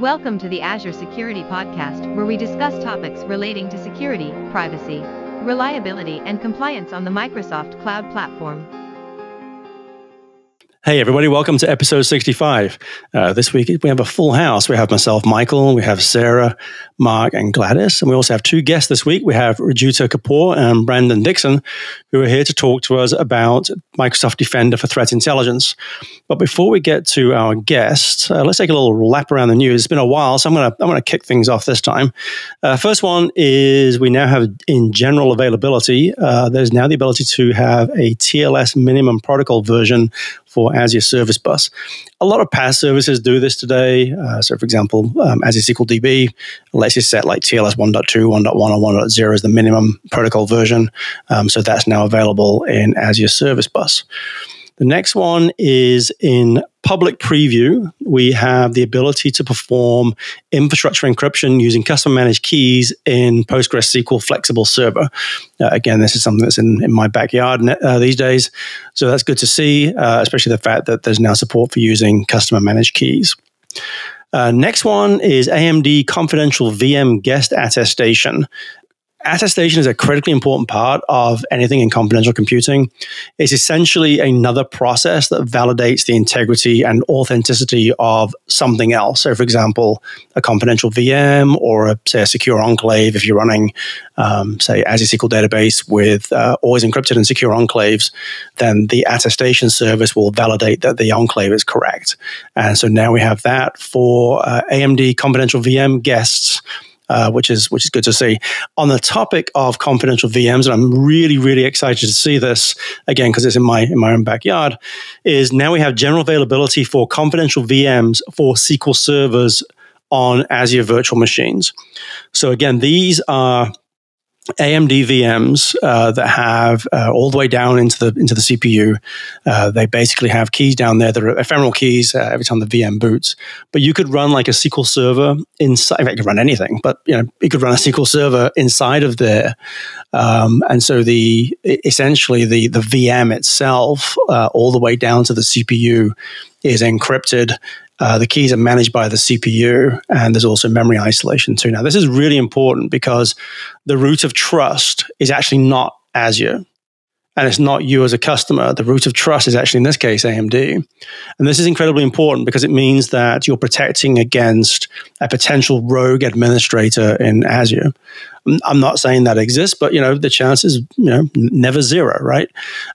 Welcome to the Azure Security Podcast, where we discuss topics relating to security, privacy, reliability, and compliance on the Microsoft Cloud Platform. Hey, everybody, welcome to episode 65. Uh, this week we have a full house. We have myself, Michael, we have Sarah, Mark, and Gladys. And we also have two guests this week. We have Rijuta Kapoor and Brandon Dixon, who are here to talk to us about Microsoft Defender for Threat Intelligence. But before we get to our guests, uh, let's take a little lap around the news. It's been a while, so I'm going to I'm gonna kick things off this time. Uh, first one is we now have in general availability, uh, there's now the ability to have a TLS minimum protocol version for Azure Service Bus. A lot of PaaS services do this today. Uh, so, for example, um, Azure SQL DB lets you set like TLS 1.2, 1.1, or 1.0 as the minimum protocol version. Um, so that's now available in Azure Service Bus. The next one is in public preview. We have the ability to perform infrastructure encryption using custom managed keys in PostgreSQL Flexible Server. Uh, again, this is something that's in, in my backyard uh, these days. So that's good to see, uh, especially the fact that there's now support for using customer managed keys. Uh, next one is AMD Confidential VM Guest Attestation attestation is a critically important part of anything in confidential computing. It's essentially another process that validates the integrity and authenticity of something else. So, for example, a confidential VM or, a, say, a secure enclave, if you're running, um, say, Azure SQL database with uh, always encrypted and secure enclaves, then the attestation service will validate that the enclave is correct. And so now we have that for uh, AMD confidential VM guests uh, which is which is good to see. On the topic of confidential VMs, and I'm really really excited to see this again because it's in my in my own backyard. Is now we have general availability for confidential VMs for SQL servers on Azure virtual machines. So again, these are AMD VMs uh, that have uh, all the way down into the into the CPU. Uh, they basically have keys down there that are ephemeral keys uh, every time the VM boots. But you could run like a SQL server inside. You could run anything, but you know you could run a SQL server inside of there. Um, and so the essentially the the VM itself, uh, all the way down to the CPU, is encrypted uh, the keys are managed by the CPU, and there's also memory isolation too. Now, this is really important because the root of trust is actually not Azure and it's not you as a customer. The root of trust is actually, in this case, AMD. And this is incredibly important because it means that you're protecting against a potential rogue administrator in Azure. I'm not saying that exists, but you know the chances, you know, never zero, right?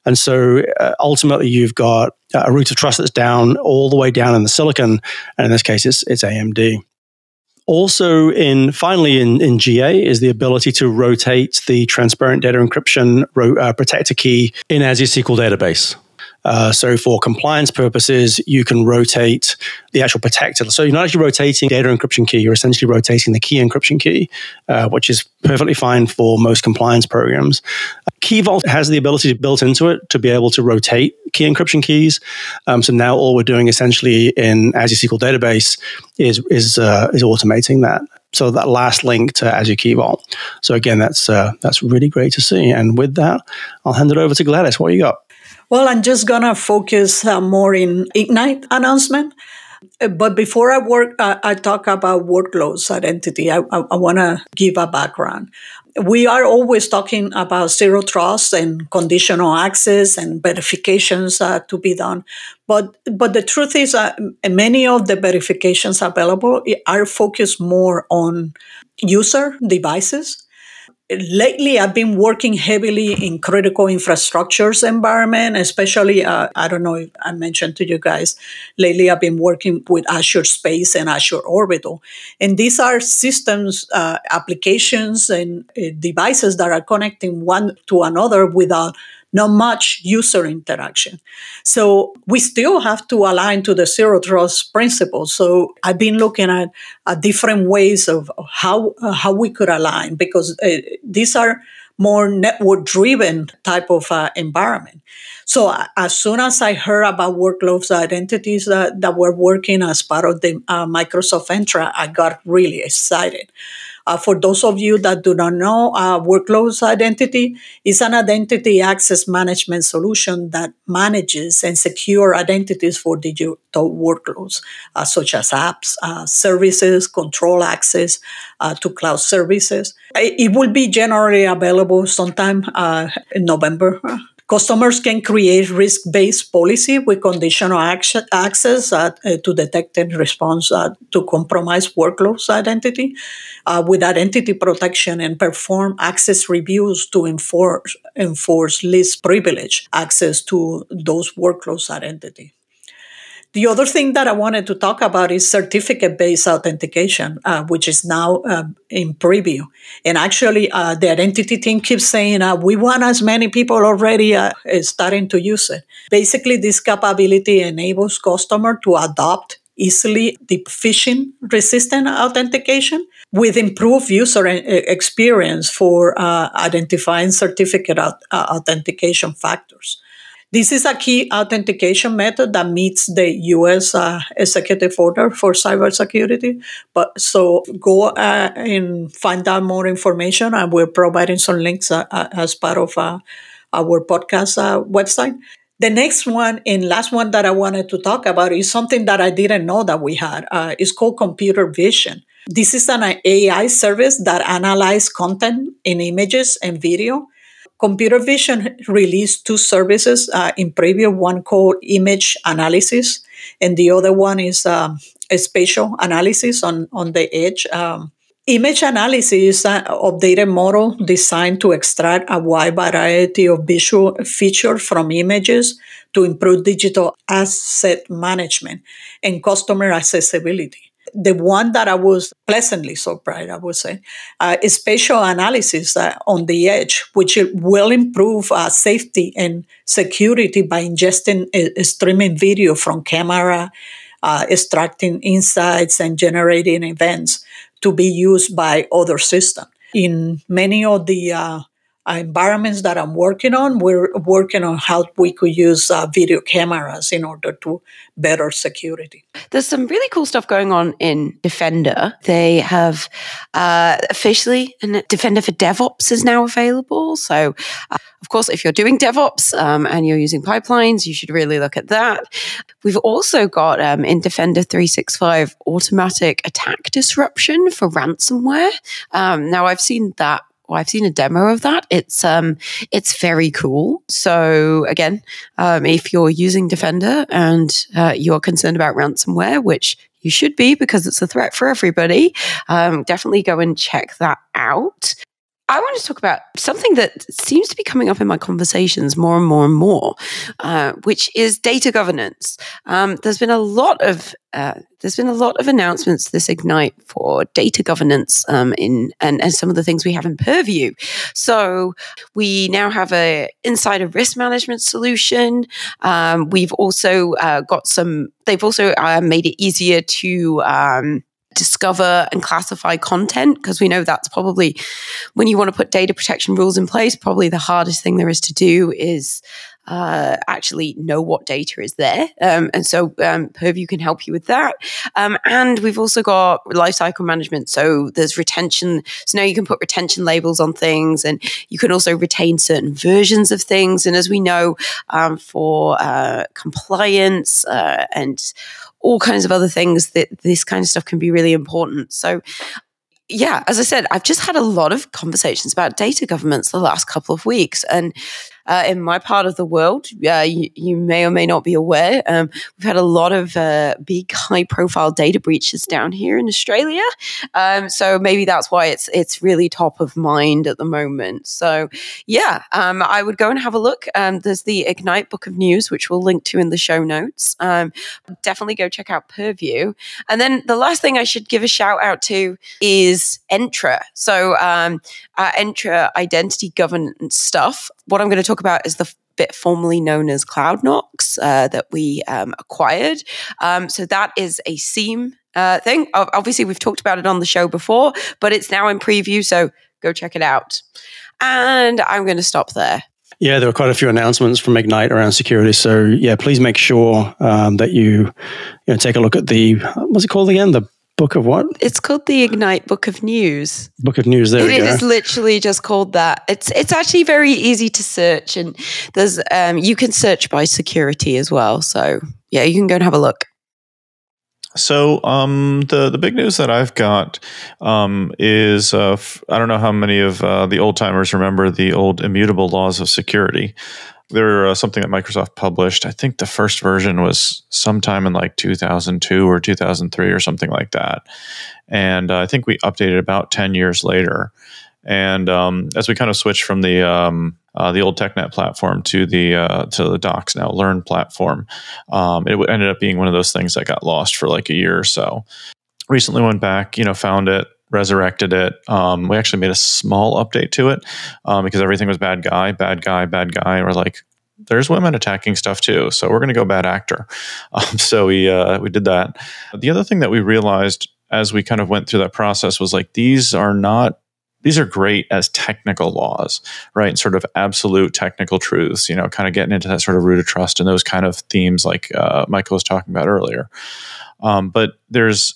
And so uh, ultimately, you've got a root of trust that's down all the way down in the silicon, and in this case, it's it's AMD. Also, in finally in, in GA is the ability to rotate the transparent data encryption ro- uh, protector key in Azure SQL database. Uh, so for compliance purposes, you can rotate the actual protector. So you're not actually rotating data encryption key; you're essentially rotating the key encryption key, uh, which is perfectly fine for most compliance programs. Key Vault has the ability built into it to be able to rotate key encryption keys. Um, so now all we're doing essentially in Azure SQL database is is uh, is automating that so that last link to Azure Key Vault. So again, that's uh, that's really great to see. And with that, I'll hand it over to Gladys. What you got? Well, I'm just gonna focus uh, more in Ignite announcement. Uh, but before I work, uh, I talk about workloads identity. I, I, I want to give a background. We are always talking about zero trust and conditional access and verifications uh, to be done, but but the truth is, uh, many of the verifications available are focused more on user devices lately i've been working heavily in critical infrastructures environment especially uh, i don't know if i mentioned to you guys lately i've been working with azure space and azure orbital. And these are systems uh, applications and uh, devices that are connecting one to another without not much user interaction. So we still have to align to the zero trust principle. So I've been looking at, at different ways of how uh, how we could align because uh, these are more network driven type of uh, environment. So uh, as soon as I heard about workloads identities that, that were working as part of the uh, Microsoft Entra, I got really excited. Uh, for those of you that do not know, uh, Workloads Identity is an identity access management solution that manages and secure identities for digital workloads, uh, such as apps, uh, services, control access uh, to cloud services. It will be generally available sometime uh, in November Customers can create risk-based policy with conditional action, access uh, to detect and respond uh, to compromised workloads identity uh, with identity protection and perform access reviews to enforce, enforce least privilege access to those workloads identity. The other thing that I wanted to talk about is certificate based authentication, uh, which is now uh, in preview. And actually, uh, the identity team keeps saying, uh, we want as many people already uh, starting to use it. Basically, this capability enables customer to adopt easily the phishing resistant authentication with improved user experience for uh, identifying certificate authentication factors. This is a key authentication method that meets the U.S. Uh, executive order for cybersecurity. But so go uh, and find out more information, and we're providing some links uh, uh as part of uh, our podcast uh, website. The next one and last one that I wanted to talk about is something that I didn't know that we had. it's called computer vision. This is an AI service that analyzes content in images and video Computer Vision released two services uh, in preview, one called image analysis, and the other one is um, spatial analysis on, on the edge. Um, image analysis is an updated model designed to extract a wide variety of visual features from images to improve digital asset management and customer accessibility the one that I was pleasantly surprised, I would say, uh, is spatial analysis uh, on the edge, which will improve uh, safety and security by ingesting uh, streaming video from camera, uh, extracting insights, and generating events to be used by other systems. In many of the uh, environments that I'm working on, we're working on how we could use uh, video cameras in order to better security. There's some really cool stuff going on in Defender. They have uh, officially, and Defender for DevOps is now available. So, uh, of course, if you're doing DevOps um, and you're using pipelines, you should really look at that. We've also got um, in Defender 365 automatic attack disruption for ransomware. Um, now, I've seen that well, I've seen a demo of that. It's um, it's very cool. So again, um, if you're using Defender and uh, you're concerned about ransomware, which you should be because it's a threat for everybody, um, definitely go and check that out. I want to talk about something that seems to be coming up in my conversations more and more and more, uh, which is data governance. Um, there's been a lot of uh, there's been a lot of announcements this ignite for data governance um, in and, and some of the things we have in Purview. So we now have a insider risk management solution. Um, we've also uh, got some. They've also uh, made it easier to um, discover and classify content because we know that's probably when you want to put data protection rules in place probably the hardest thing there is to do is uh, actually know what data is there. Um, and so um, Purview can help you with that. Um, and we've also got lifecycle management. So there's retention. So now you can put retention labels on things and you can also retain certain versions of things. And as we know, um, for uh, compliance uh, and all kinds of other things that this kind of stuff can be really important. So yeah, as I said, I've just had a lot of conversations about data governance the last couple of weeks. And uh, in my part of the world, uh, you, you, may or may not be aware, um, we've had a lot of uh, big, high-profile data breaches down here in Australia. Um, so maybe that's why it's it's really top of mind at the moment. So yeah, um, I would go and have a look. Um, there's the Ignite Book of News, which we'll link to in the show notes. Um, definitely go check out Purview. And then the last thing I should give a shout out to is Entra. So um, Entra identity governance stuff. What I'm going to talk about is the bit formerly known as CloudKnox uh, that we um, acquired. Um, so that is a CIEM uh, thing. Obviously, we've talked about it on the show before, but it's now in preview. So go check it out. And I'm going to stop there. Yeah, there were quite a few announcements from Ignite around security. So yeah, please make sure um, that you, you know, take a look at the what's it called again? The Book of what? It's called the Ignite Book of News. Book of News. There It we go. is literally just called that. It's it's actually very easy to search, and there's um, you can search by security as well. So yeah, you can go and have a look. So um, the the big news that I've got um, is uh, f- I don't know how many of uh, the old timers remember the old immutable laws of security. They're uh, something that Microsoft published. I think the first version was sometime in like 2002 or 2003 or something like that, and uh, I think we updated about 10 years later. And um, as we kind of switched from the um, uh, the old TechNet platform to the uh, to the Docs now Learn platform, um, it ended up being one of those things that got lost for like a year or so. Recently went back, you know, found it, resurrected it. Um, we actually made a small update to it um, because everything was bad guy, bad guy, bad guy. We're like, there's women attacking stuff too, so we're going to go bad actor. Um, so we uh, we did that. The other thing that we realized as we kind of went through that process was like these are not these are great as technical laws, right? Sort of absolute technical truths, you know, kind of getting into that sort of root of trust and those kind of themes like uh, Michael was talking about earlier. Um, but there's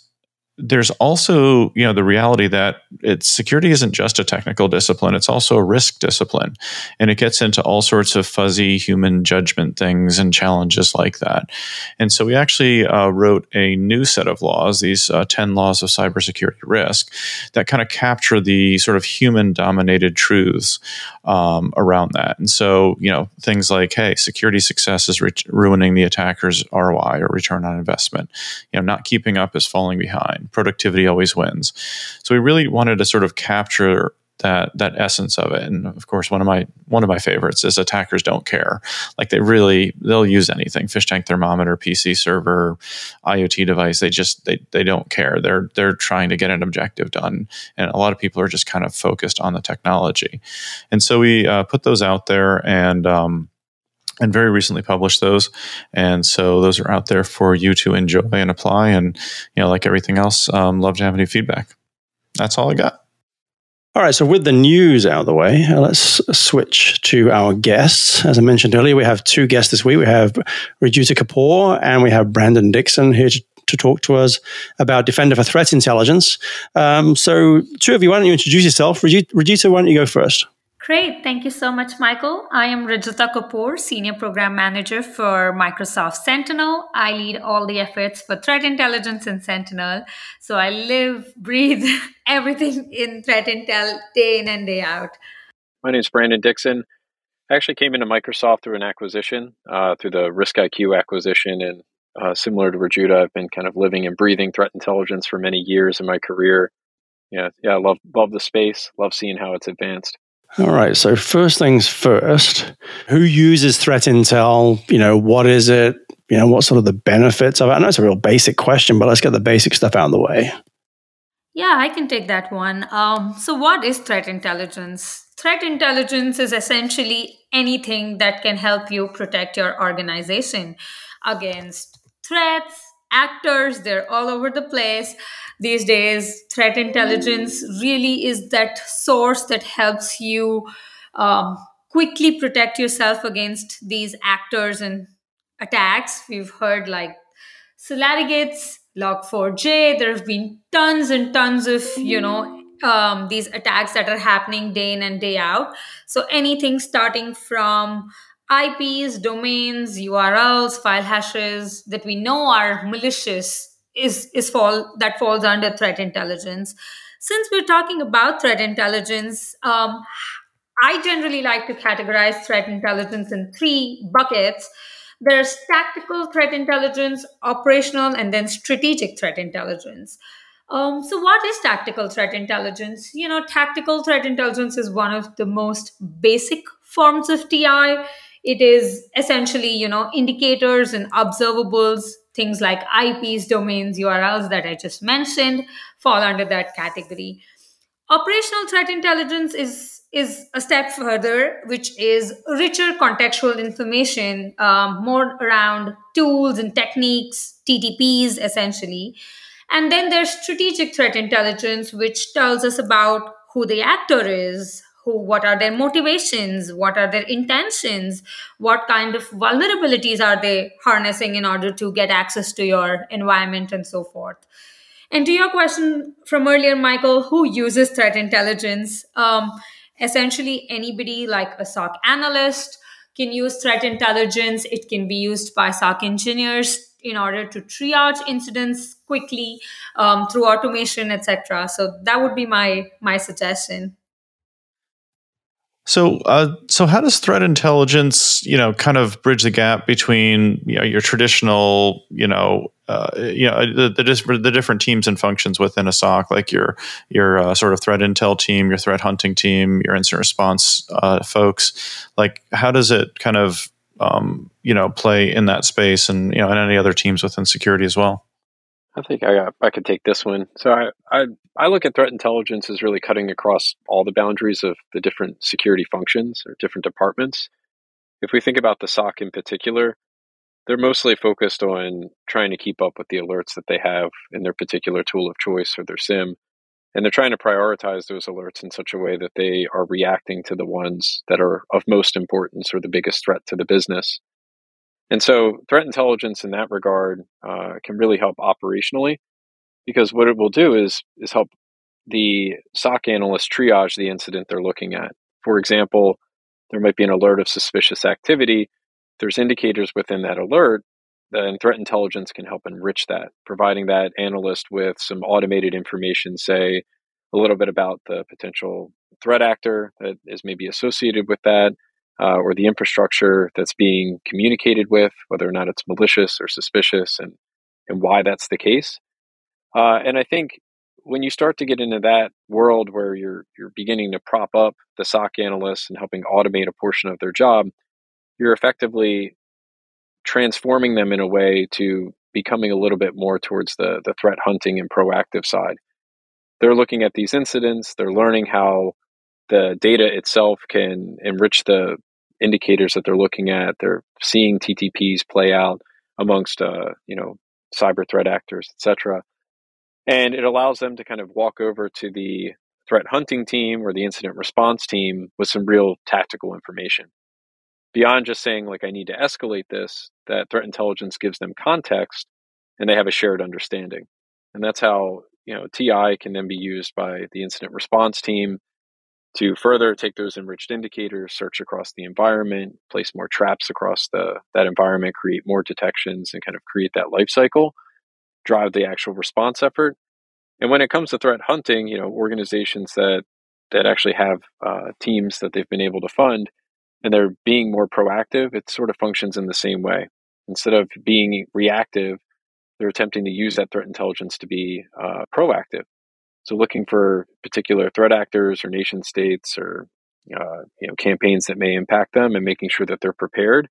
there's also you know the reality that it's security isn't just a technical discipline it's also a risk discipline. And it gets into all sorts of fuzzy human judgment things and challenges like that. And so we actually uh, wrote a new set of laws these uh, 10 laws of cybersecurity risk that kind of capture the sort of human dominated truths um, around that. And so you know things like hey security success is re- ruining the attacker's roi or return on investment. You know not keeping up is falling behind productivity always wins. So we really wanted to sort of capture that that essence of it. And of course, one of my one of my favorites is attackers don't care. Like they really they'll use anything, fish tank thermometer, PC server, IoT device. They just they they don't care. They're they're trying to get an objective done, and a lot of people are just kind of focused on the technology. And so we uh, put those out there and. Um, and very recently published those. And so those are out there for you to enjoy and apply. And, you know, like everything else, um, love to have any feedback. That's all I got. All right, so with the news out of the way, uh, let's switch to our guests. As I mentioned earlier, we have two guests this week. We have Rijuta Kapoor and we have Brandon Dixon here to, to talk to us about Defender for Threat Intelligence. Um, so, two of you, why don't you introduce yourself? Rijuta, why don't you go first? Great. Thank you so much, Michael. I am Rijuta Kapoor, Senior Program Manager for Microsoft Sentinel. I lead all the efforts for threat intelligence in Sentinel. So I live, breathe everything in threat intel day in and day out. My name is Brandon Dixon. I actually came into Microsoft through an acquisition, uh, through the RiskIQ acquisition. And uh, similar to Rijuta, I've been kind of living and breathing threat intelligence for many years in my career. Yeah, yeah, I love, love the space, love seeing how it's advanced. All right. So first things first, who uses threat intel? You know, what is it? You know, what sort of the benefits of it? I know it's a real basic question, but let's get the basic stuff out of the way. Yeah, I can take that one. Um, so, what is threat intelligence? Threat intelligence is essentially anything that can help you protect your organization against threats, actors, they're all over the place these days threat intelligence really is that source that helps you um, quickly protect yourself against these actors and attacks we've heard like Solorigates, Log4j. There have been tons and tons of, you know, um, these attacks that are happening day in and day out. So anything starting from IPs, domains, URLs, file hashes that we know are malicious is is fall that falls under threat intelligence. Since we're talking about threat intelligence, um, I generally like to categorize threat intelligence in three buckets. There's tactical threat intelligence, operational, and then strategic threat intelligence. Um, so, what is tactical threat intelligence? You know, tactical threat intelligence is one of the most basic forms of TI. It is essentially, you know, indicators and observables things like IPs, domains, URLs that I just mentioned fall under that category. Operational threat intelligence is is a step further, which is richer contextual information, um, more around tools and techniques, TTPs essentially. And then there's strategic threat intelligence, which tells us about who the actor is, who what are their motivations what are their intentions what kind of vulnerabilities are they harnessing in order to get access to your environment and so forth And to your question from earlier, Michael, who uses threat intelligence? Um, essentially, anybody like a SOC analyst can use threat intelligence. It can be used by SOC engineers in order to triage incidents quickly um, through automation, etc. So that would be my my suggestion. So, uh, so how does threat intelligence, you know, kind of bridge the gap between you know your traditional, you know, uh, you know the, the, the different teams and functions within a SOC, like your your uh, sort of threat intel team, your threat hunting team, your incident response uh, folks. Like, how does it kind of um, you know play in that space, and you know, and any other teams within security as well? I think I got, I could take this one. So I, I I look at threat intelligence as really cutting across all the boundaries of the different security functions or different departments. If we think about the SOC in particular, they're mostly focused on trying to keep up with the alerts that they have in their particular tool of choice or their SIEM. And they're trying to prioritize those alerts in such a way that they are reacting to the ones that are of most importance or the biggest threat to the business. And so threat intelligence in that regard uh, can really help operationally because what it will do is is help the SOC analyst triage the incident they're looking at. For example, there might be an alert of suspicious activity. There's indicators within that alert, then threat intelligence can help enrich that, providing that analyst with some automated information, say a little bit about the potential threat actor that is maybe associated with that, uh, or the infrastructure that's being communicated with, whether or not it's malicious or suspicious, and and why that's the case. Uh, and I think when you start to get into that world where you're you're beginning to prop up the SOC analysts and helping automate a portion of their job, you're effectively transforming them in a way to becoming a little bit more towards the the threat hunting and proactive side. They're looking at these incidents, they're learning how the data itself can enrich the indicators that they're looking at. They're seeing TTPs play out amongst, uh, you know, cyber threat actors, etc. And it allows them to kind of walk over to the threat hunting team or the incident response team with some real tactical information. Beyond just saying, like, I need to escalate this, that threat intelligence gives them context and they have a shared understanding. And that's how, you know, TI can then be used by the incident response team to further take those enriched indicators, search across the environment, place more traps across the that environment, create more detections, and kind of create that life cycle, drive the actual response effort. And when it comes to threat hunting, you know, organizations that that actually have uh, teams that they've been able to fund, and they're being more proactive, it sort of functions in the same way. Instead of being reactive, they're attempting to use that threat intelligence to be uh, proactive so looking for particular threat actors or nation states or uh, you know campaigns that may impact them and making sure that they're prepared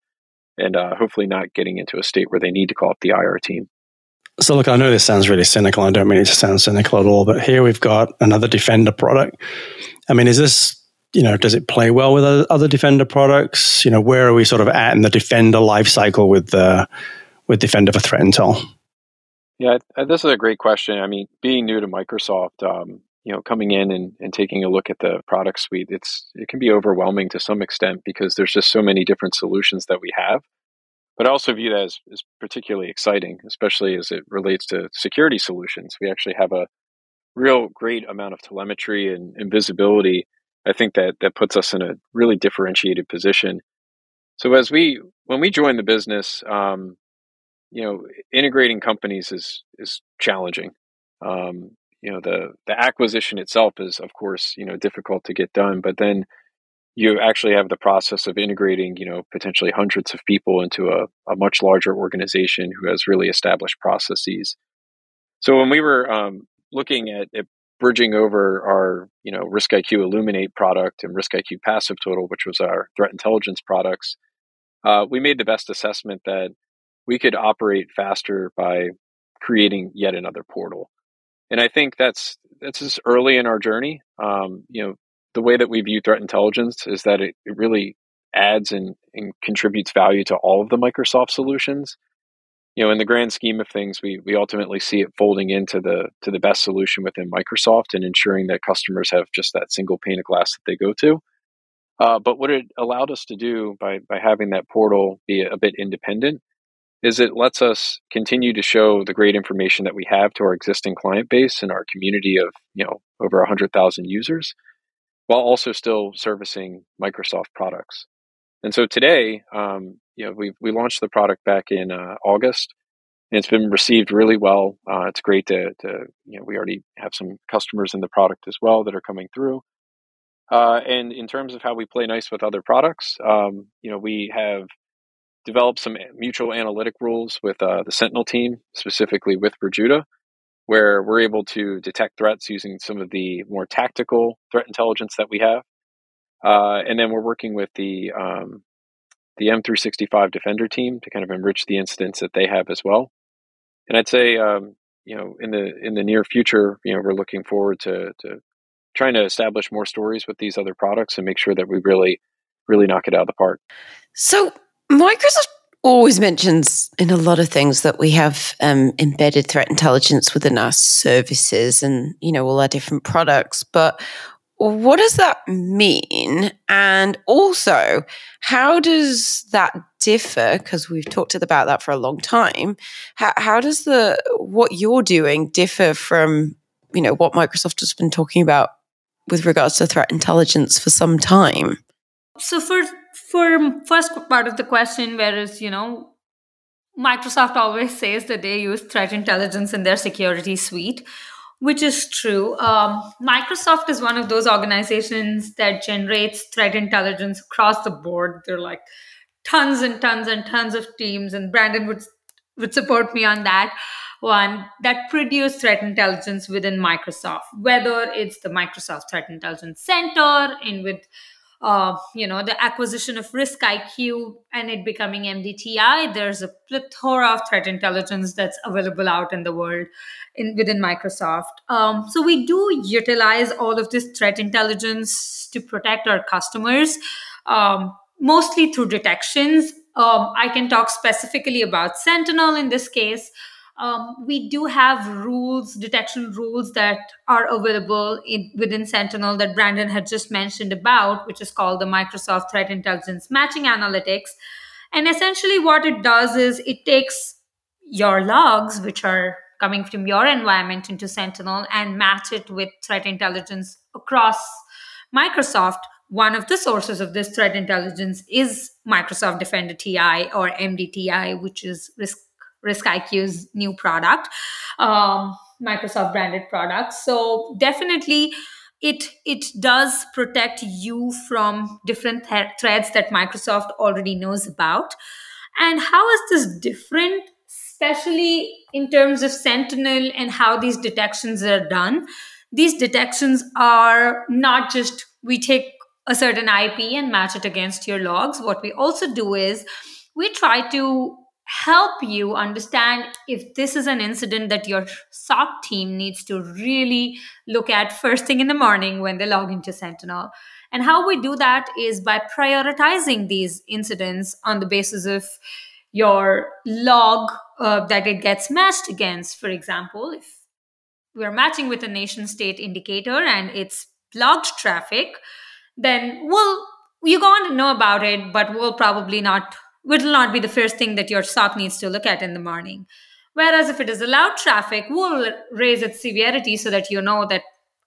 and uh, hopefully not getting into a state where they need to call up the IR team. So look, I know this sounds really cynical. I don't mean it to sound cynical at all, but here we've got another Defender product. I mean, is this you know does it play well with other Defender products? You know, where are we sort of at in the Defender life cycle with uh, with Defender for Threat Intel? Yeah, this is a great question. I mean, being new to Microsoft, um, you know, coming in and, and taking a look at the product suite, it's it can be overwhelming to some extent because there's just so many different solutions that we have. But I also view that as, as particularly exciting, especially as it relates to security solutions. We actually have a real great amount of telemetry and, and visibility. I think that that puts us in a really differentiated position. So as we when we joined the business, um, you know, integrating companies is is challenging. Um, you know, the the acquisition itself is, of course, you know, difficult to get done, but then you actually have the process of integrating, you know, potentially hundreds of people into a, a much larger organization who has really established processes. So when we were um, looking at, at bridging over our, you know, RiskIQ Illuminate product and RiskIQ PassiveTotal, which was our threat intelligence products, uh, we made the best assessment that we could operate faster by creating yet another portal. And I think that's that's just early in our journey. Um, you know, the way that we view threat intelligence is that it, it really adds and, and contributes value to all of the Microsoft solutions. You know, in the grand scheme of things, we we ultimately see it folding into the to the best solution within Microsoft and ensuring that customers have just that single pane of glass that they go to. Uh, but what it allowed us to do by by having that portal be a bit independent is it lets us continue to show the great information that we have to our existing client base and our community of you know over 100,000 users while also still servicing Microsoft products. And so today, um, you know, we we launched the product back in uh, August, and it's been received really well. Uh, it's great to, to you know we already have some customers in the product as well that are coming through. Uh, and in terms of how we play nice with other products, um, you know, we have developed some mutual analytic rules with uh, the Sentinel team, specifically with Rijuta, where we're able to detect threats using some of the more tactical threat intelligence that we have. Uh, and then we're working with the um, the M365 Defender team to kind of enrich the incidents that they have as well. And I'd say, um, you know, in the in the near future, you know, we're looking forward to to trying to establish more stories with these other products and make sure that we really really knock it out of the park. So Microsoft always mentions in a lot of things that we have um, embedded threat intelligence within our services and you know all our different products. But what does that mean? And also how does that differ? Because we've talked about that for a long time. How, how does the what you're doing differ from you know what microsoft has been talking about with regards to threat intelligence for some time? So for for first part of the question whereas you know microsoft always says that they use threat intelligence in their security suite which is true. Um, microsoft is one of those organizations that generates threat intelligence across the board. They're like tons and tons and tons of teams and brandon would would support me on that one that produce threat intelligence within microsoft whether it's the microsoft threat intelligence center in with uh, you know, the acquisition of RiskIQ and it becoming MDTI, there's a plethora of threat intelligence that's available out in the world in within Microsoft. Um, so we do utilize all of this threat intelligence to protect our customers, um, mostly through detections. Um, I can talk specifically about Sentinel in this case um, we do have rules, detection rules that are available in, within Sentinel that Brandon had just mentioned about, which is called the Microsoft Threat Intelligence Matching Analytics. And essentially, what it does is it takes your logs, which are coming from your environment into Sentinel, and match it with threat intelligence across Microsoft. One of the sources of this threat intelligence is Microsoft Defender TI or MDTI, which is risk RiskIQ's new product, um, Microsoft branded product. So definitely, it it does protect you from different th- threats that Microsoft already knows about. And how is this different, especially in terms of Sentinel and how these detections are done? These detections are not just we take a certain IP and match it against your logs. What we also do is we try to help you understand if this is an incident that your SOC team needs to really look at first thing in the morning when they log into Sentinel. And how we do that is by prioritizing these incidents on the basis of your log uh, that it gets matched against. For example, if we're matching with a nation state indicator and it's logged traffic, then we'll you go on to know about it, but we'll probably not will not be the first thing that your SOC needs to look at in the morning. Whereas if it is allowed traffic, we'll raise its severity so that you know that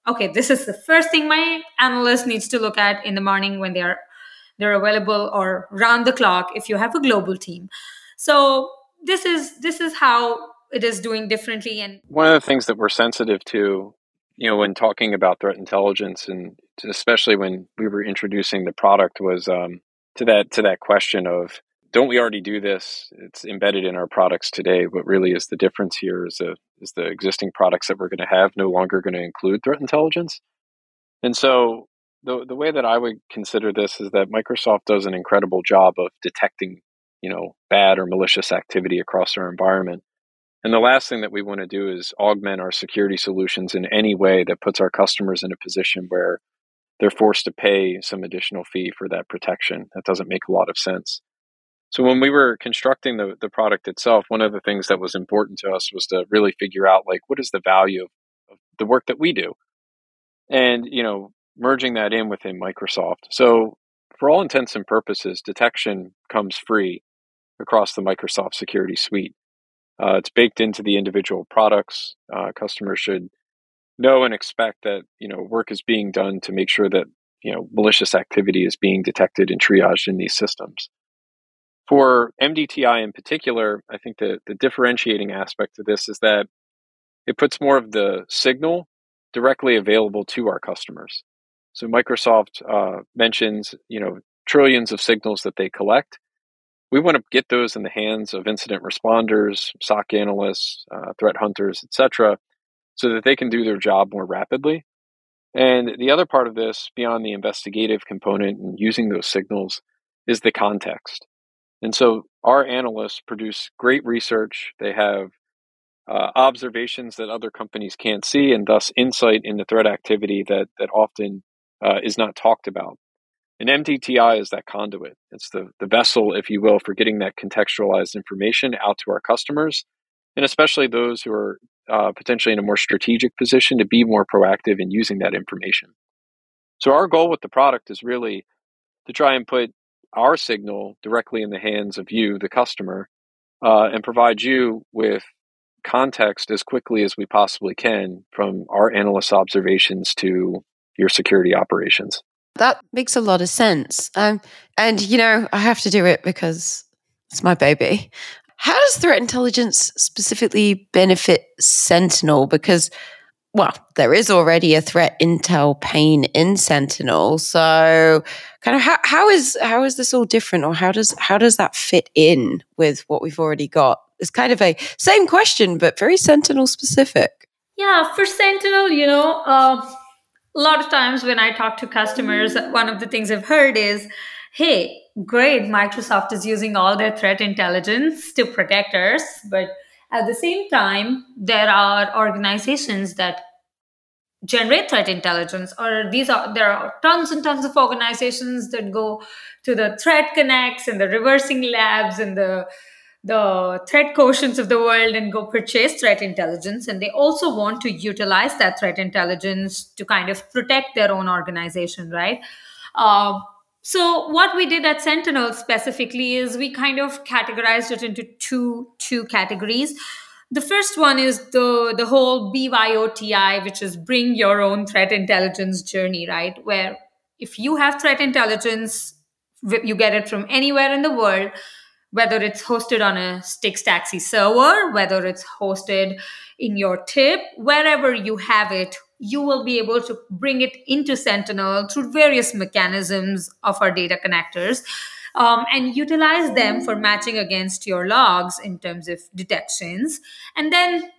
okay, this is the first thing my analyst needs to look at in the morning when they are they're available or round the clock if you have a global team. So this is this is how it is doing differently and one of the things that we're sensitive to you know when talking about threat intelligence and especially when we were introducing the product was um, to that to that question of don't we already do this? It's embedded in our products today. What really is the difference here is, a, is the existing products that we're going to have no longer going to include threat intelligence. And so the the way that I would consider this is that Microsoft does an incredible job of detecting, you know, bad or malicious activity across our environment. And the last thing that we want to do is augment our security solutions in any way that puts our customers in a position where they're forced to pay some additional fee for that protection. That doesn't make a lot of sense. So when we were constructing the, the product itself, one of the things that was important to us was to really figure out like what is the value of, the work that we do, and you know merging that in within Microsoft. So for all intents and purposes, detection comes free across the Microsoft security suite. Uh, it's baked into the individual products. Uh, customers should know and expect that you know work is being done to make sure that you know malicious activity is being detected and triaged in these systems. For MDTI in particular, I think the, the differentiating aspect of this is that it puts more of the signal directly available to our customers. So Microsoft uh, mentions, you know, trillions of signals that they collect. We want to get those in the hands of incident responders, SOC analysts, uh, threat hunters, etc., so that they can do their job more rapidly. And the other part of this, beyond the investigative component and using those signals, is the context. And so our analysts produce great research. They have uh, observations that other companies can't see, and thus insight into threat activity that that often uh, is not talked about. And MDTI is that conduit. It's the the vessel, if you will, for getting that contextualized information out to our customers, and especially those who are uh, potentially in a more strategic position to be more proactive in using that information. So our goal with the product is really to try and put our signal directly in the hands of you, the customer, uh, and provide you with context as quickly as we possibly can from our analyst observations to your security operations. That makes a lot of sense. Um, and, you know, I have to do it because it's my baby. How does threat intelligence specifically benefit Sentinel? Because well, there is already a threat intel pane in Sentinel. So kind of how, how is how is this all different or how does how does that fit in with what we've already got? It's kind of a same question, but very Sentinel specific. Yeah, for Sentinel, you know, uh, a lot of times when I talk to customers, one of the things I've heard is, hey, great, Microsoft is using all their threat intelligence to protect us, but at the same time, there are organizations that generate threat intelligence or these are there are tons and tons of organizations that go to the ThreatConnects and the ReversingLabs and the the ThreatQuotients of the world and go purchase threat intelligence. And they also want to utilize that threat intelligence to kind of protect their own organization right? Uh, so what we did at sentinel specifically is we kind of categorized it into two two categories the first one is the the whole BYOTI, which is bring your own threat intelligence journey, right? Where if you have threat intelligence, you get it from anywhere in the world, whether it's hosted on a STIX TAXII server, whether it's hosted in your tip, wherever you have it, you will be able to bring it into Sentinel through various mechanisms of our data connectors um, and utilize them for matching against your logs in terms of detections. And then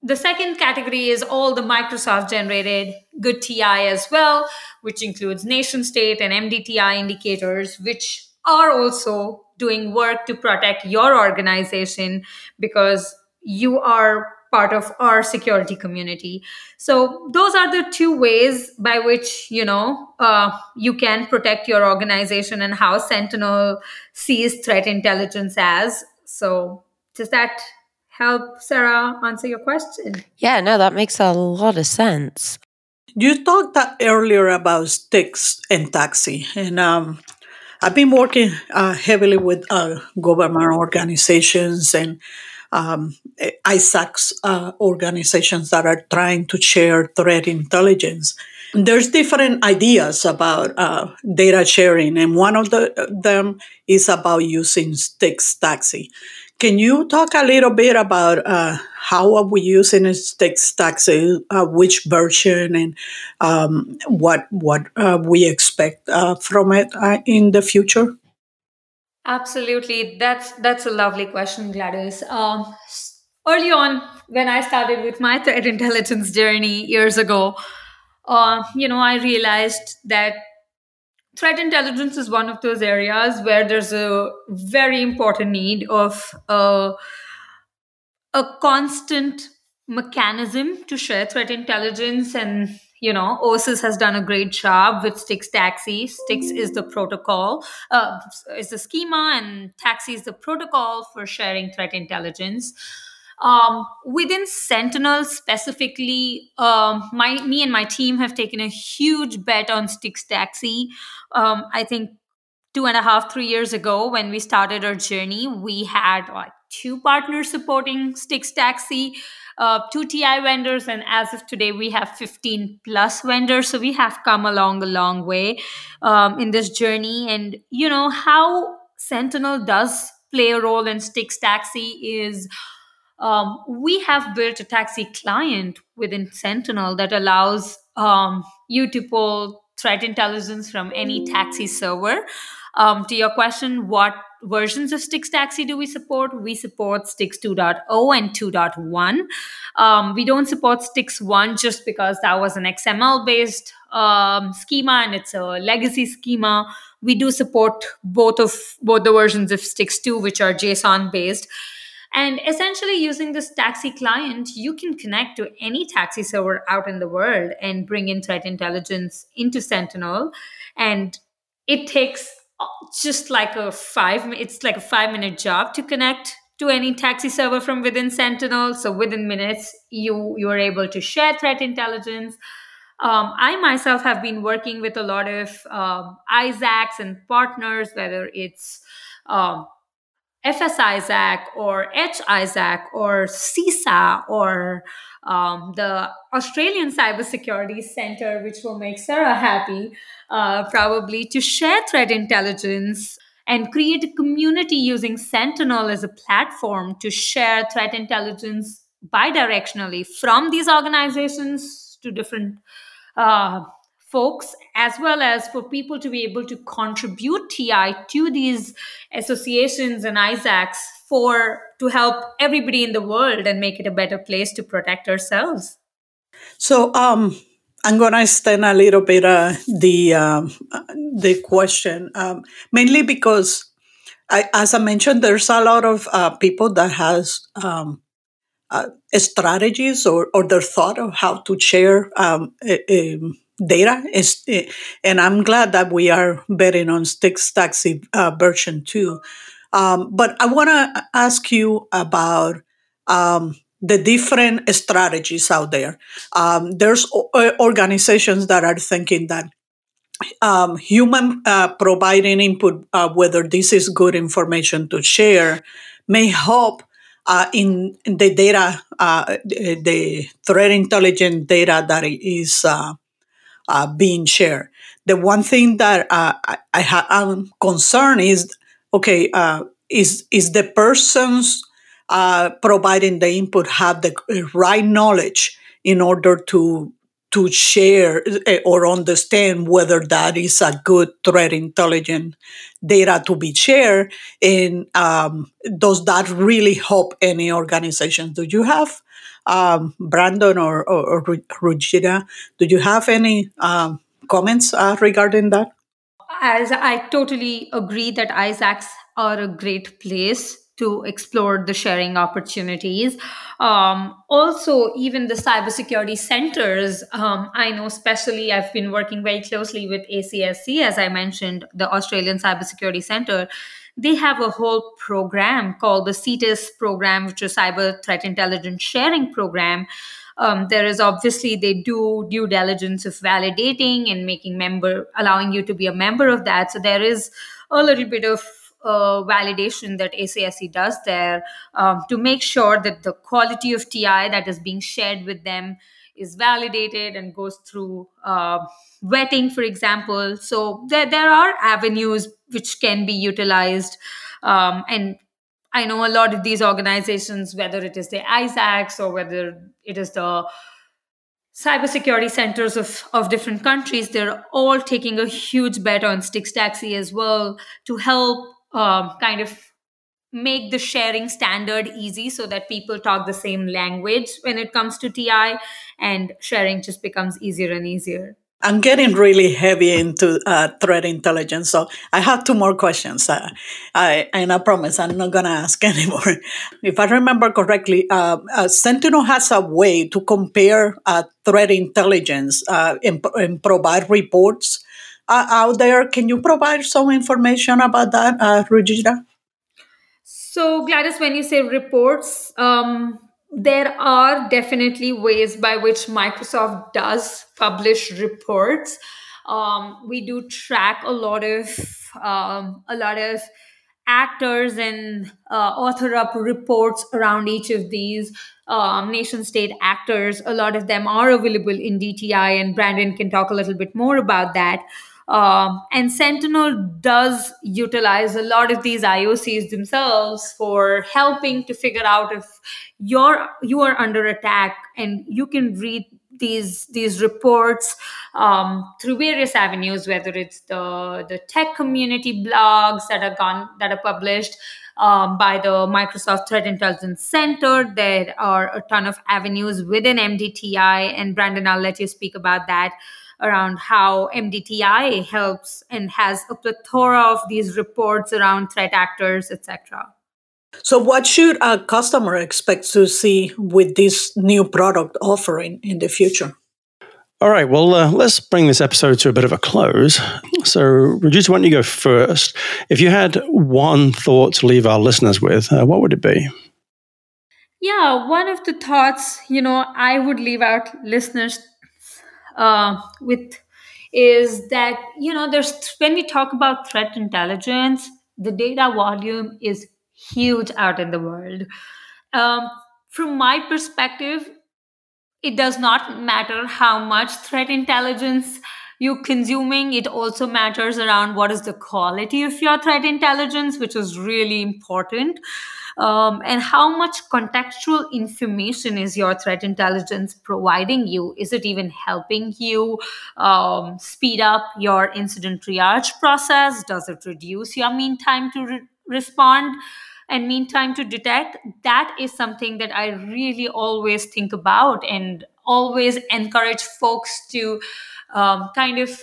the second category is all the Microsoft generated good TI as well, which includes nation state and MDTI indicators, which are also doing work to protect your organization because you are part of our security community. So those are the two ways by which you know uh, you can protect your organization and how sentinel sees threat intelligence as. So does that help sarah answer your question? Yeah no that makes a lot of sense. You talked earlier about STIX and TAXII and um, I've been working uh, heavily with uh, government organizations and um, ISACs uh, organizations that are trying to share threat intelligence. There's different ideas about uh, data sharing, and one of the, them is about using STIX TAXII. Can you talk a little bit about uh, how are we using STIX TAXII, uh, which version, and um, what what uh, we expect uh, from it in the future? Absolutely, that's that's a lovely question, Gladys. Um, early on, when I started with my threat intelligence journey years ago, uh, you know, I realized that threat intelligence is one of those areas where there's a very important need of uh, a constant mechanism to share threat intelligence and you know OASIS has done a great job with STIX TAXII. STIX is the protocol uh, is the schema and TAXII is the protocol for sharing threat intelligence. Um, within sentinel specifically um, my me and my team have taken a huge bet on STIX TAXII. Um, i think two and a half, three years ago when we started our journey, we had like two partners supporting STIX TAXII, uh, two TI vendors, and as of today, we have 15 plus vendors. So we have come along a long way um, in this journey. And you know how Sentinel does play a role in STIX TAXII is. Um, we have built a TAXII client within Sentinel that allows um, you to pull threat intelligence from any TAXII server. Um, to your question, what versions of STIX TAXII do we support? We support STIX 2.0 and 2.1. Um, we don't support STIX 1 just because that was an XML based um, schema and it's a legacy schema. We do support both of both the versions of STIX 2, which are JSON based. And essentially, using this TAXII client, you can connect to any TAXII server out in the world and bring in threat intelligence into Sentinel. And it takes just like a five it's like a five minute job to connect to any TAXII server from within sentinel. So within minutes you you are able to share threat intelligence. Um, i myself have been working with a lot of um, ISACs and partners whether it's um, FS ISAC or H ISAC or CISA or um, the Australian Cybersecurity Center, which will make Sarah happy, uh, probably to share threat intelligence and create a community using Sentinel as a platform to share threat intelligence bidirectionally from these organizations to different uh, folks, as well as for people to be able to contribute TI to these associations and ISACs for to help everybody in the world and make it a better place to protect ourselves. So, um, I'm going to extend a little bit uh, the um, the question, um, mainly because, I, as I mentioned, there's a lot of uh, people that has um, uh, strategies or, or their thought of how to share um, data. Is, and I'm glad that we are betting on STIX TAXII uh, version two. Um, but I want to ask you about um, the different strategies out there. Um, there's o- organizations that are thinking that um, human uh, providing input, uh, whether this is good information to share, may help uh, in, in, the data, uh, the threat intelligence data that is uh, uh, being shared. The one thing that I, I ha- I'm concerned is okay, is is the person's uh, providing the input have the right knowledge in order to to share eh, or understand whether that is a good threat intelligent data to be shared and um, does that really help any organization do you have um, brandon or, or, or do you have any um, comments uh, regarding that as i totally agree that ISACs are a great place to explore the sharing opportunities. Um, also, even the cybersecurity centers, um, I know, especially, I've been working very closely with ACSC, as I mentioned, the Australian Cybersecurity Center. They have a whole program called the CTIS program, which is Cyber Threat Intelligence Sharing Program. Um, there is obviously they do due diligence of validating and making member allowing you to be a member of that so there is a little bit of uh, validation that ACSC does there um, to make sure that the quality of TI that is being shared with them is validated and goes through uh, vetting, for example. So there, there are avenues which can be utilized. Um, and I know a lot of these organizations, whether it is the ISACs or whether it is the cybersecurity centers of, of different countries, they're all taking a huge bet on STIX TAXII as well to help um, kind of make the sharing standard easy so that people talk the same language when it comes to TI and sharing just becomes easier and easier. I'm getting really heavy into uh, threat intelligence, so I have two more questions. Uh, I, and I promise I'm not going to ask anymore. if I remember correctly, uh, uh, Sentinel has a way to compare uh, threat intelligence uh, and, and, provide reports out there. Can you provide some information about that, Rijuta? So, Gladys, when you say reports, um, there are definitely ways by which Microsoft does publish reports. Um, we do track a lot of um, a lot of actors and uh, author up reports around each of these um, nation state actors. A lot of them are available in DTI, and Brandon can talk a little bit more about that. Um, and Sentinel does utilize a lot of these IOCs themselves for helping to figure out if you're you are under attack, and you can read these these reports um, through various avenues, whether it's the the tech community blogs that are gone that are published um, by the Microsoft Threat Intelligence Center. There are a ton of avenues within MDTI, and Brandon, I'll let you speak about that around how MDTI helps and has a plethora of these reports around threat actors, etc. So, what should a customer expect to see with this new product offering in the future? All right, well, uh, let's bring this episode to a bit of a close. So, Rijuta, why don't you go first? If you had one thought to leave our listeners with, uh, what would it be? Yeah, one of the thoughts, you know, I would leave out listeners uh, with is that, you know, there's when we talk about threat intelligence, the data volume is huge out in the world. Um, from my perspective, it does not matter how much threat intelligence you're consuming. It also matters around what is the quality of your threat intelligence, which is really important. Um, and how much contextual information is your threat intelligence providing you? Is it even helping you um, speed up your incident triage process? Does it reduce your mean time to re- respond? and mean time to detect that is something that i really always think about and always encourage folks to um, kind of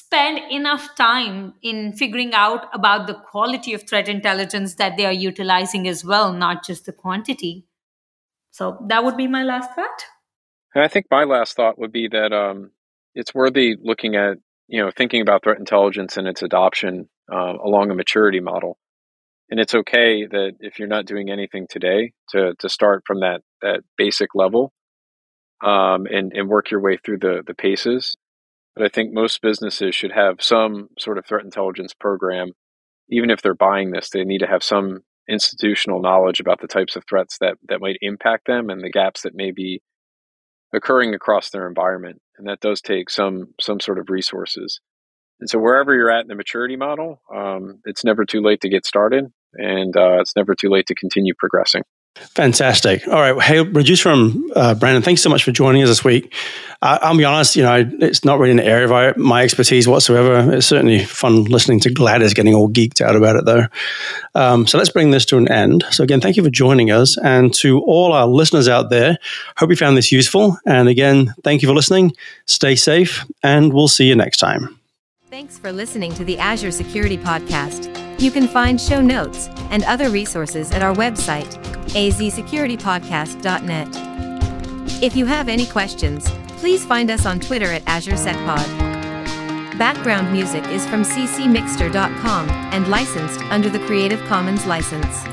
spend enough time in figuring out about the quality of threat intelligence that they are utilizing as well not just the quantity. So that would be my last thought. And i think my last thought would be that um, it's worthy looking at you know thinking about threat intelligence and its adoption uh, along a maturity model. And it's okay that if you're not doing anything today to to start from that that basic level um, and and work your way through the the paces but i think most businesses should have some sort of threat intelligence program. Even if they're buying this they need to have some institutional knowledge about the types of threats that that might impact them and the gaps that may be occurring across their environment. And that does take some some sort of resources. And so wherever you're at in the maturity model um, it's never too late to get started and uh, it's never too late to continue progressing. Fantastic. All right. Hey, Rijuta from uh, Brandon, thanks so much for joining us this week. Uh, I'll be honest, you know, it's not really an area of my expertise whatsoever. It's certainly fun listening to Gladys getting all geeked out about it, though. Um, so let's bring this to an end. So, again, thank you for joining us. And to all our listeners out there, hope you found this useful. And again, thank you for listening. Stay safe, and we'll see you next time. Thanks for listening to the Azure Security Podcast. You can find show notes and other resources at our website, azsecuritypodcast.net. If you have any questions, please find us on Twitter at AzureSecPod. Background music is from ccmixter.com and licensed under the Creative Commons license.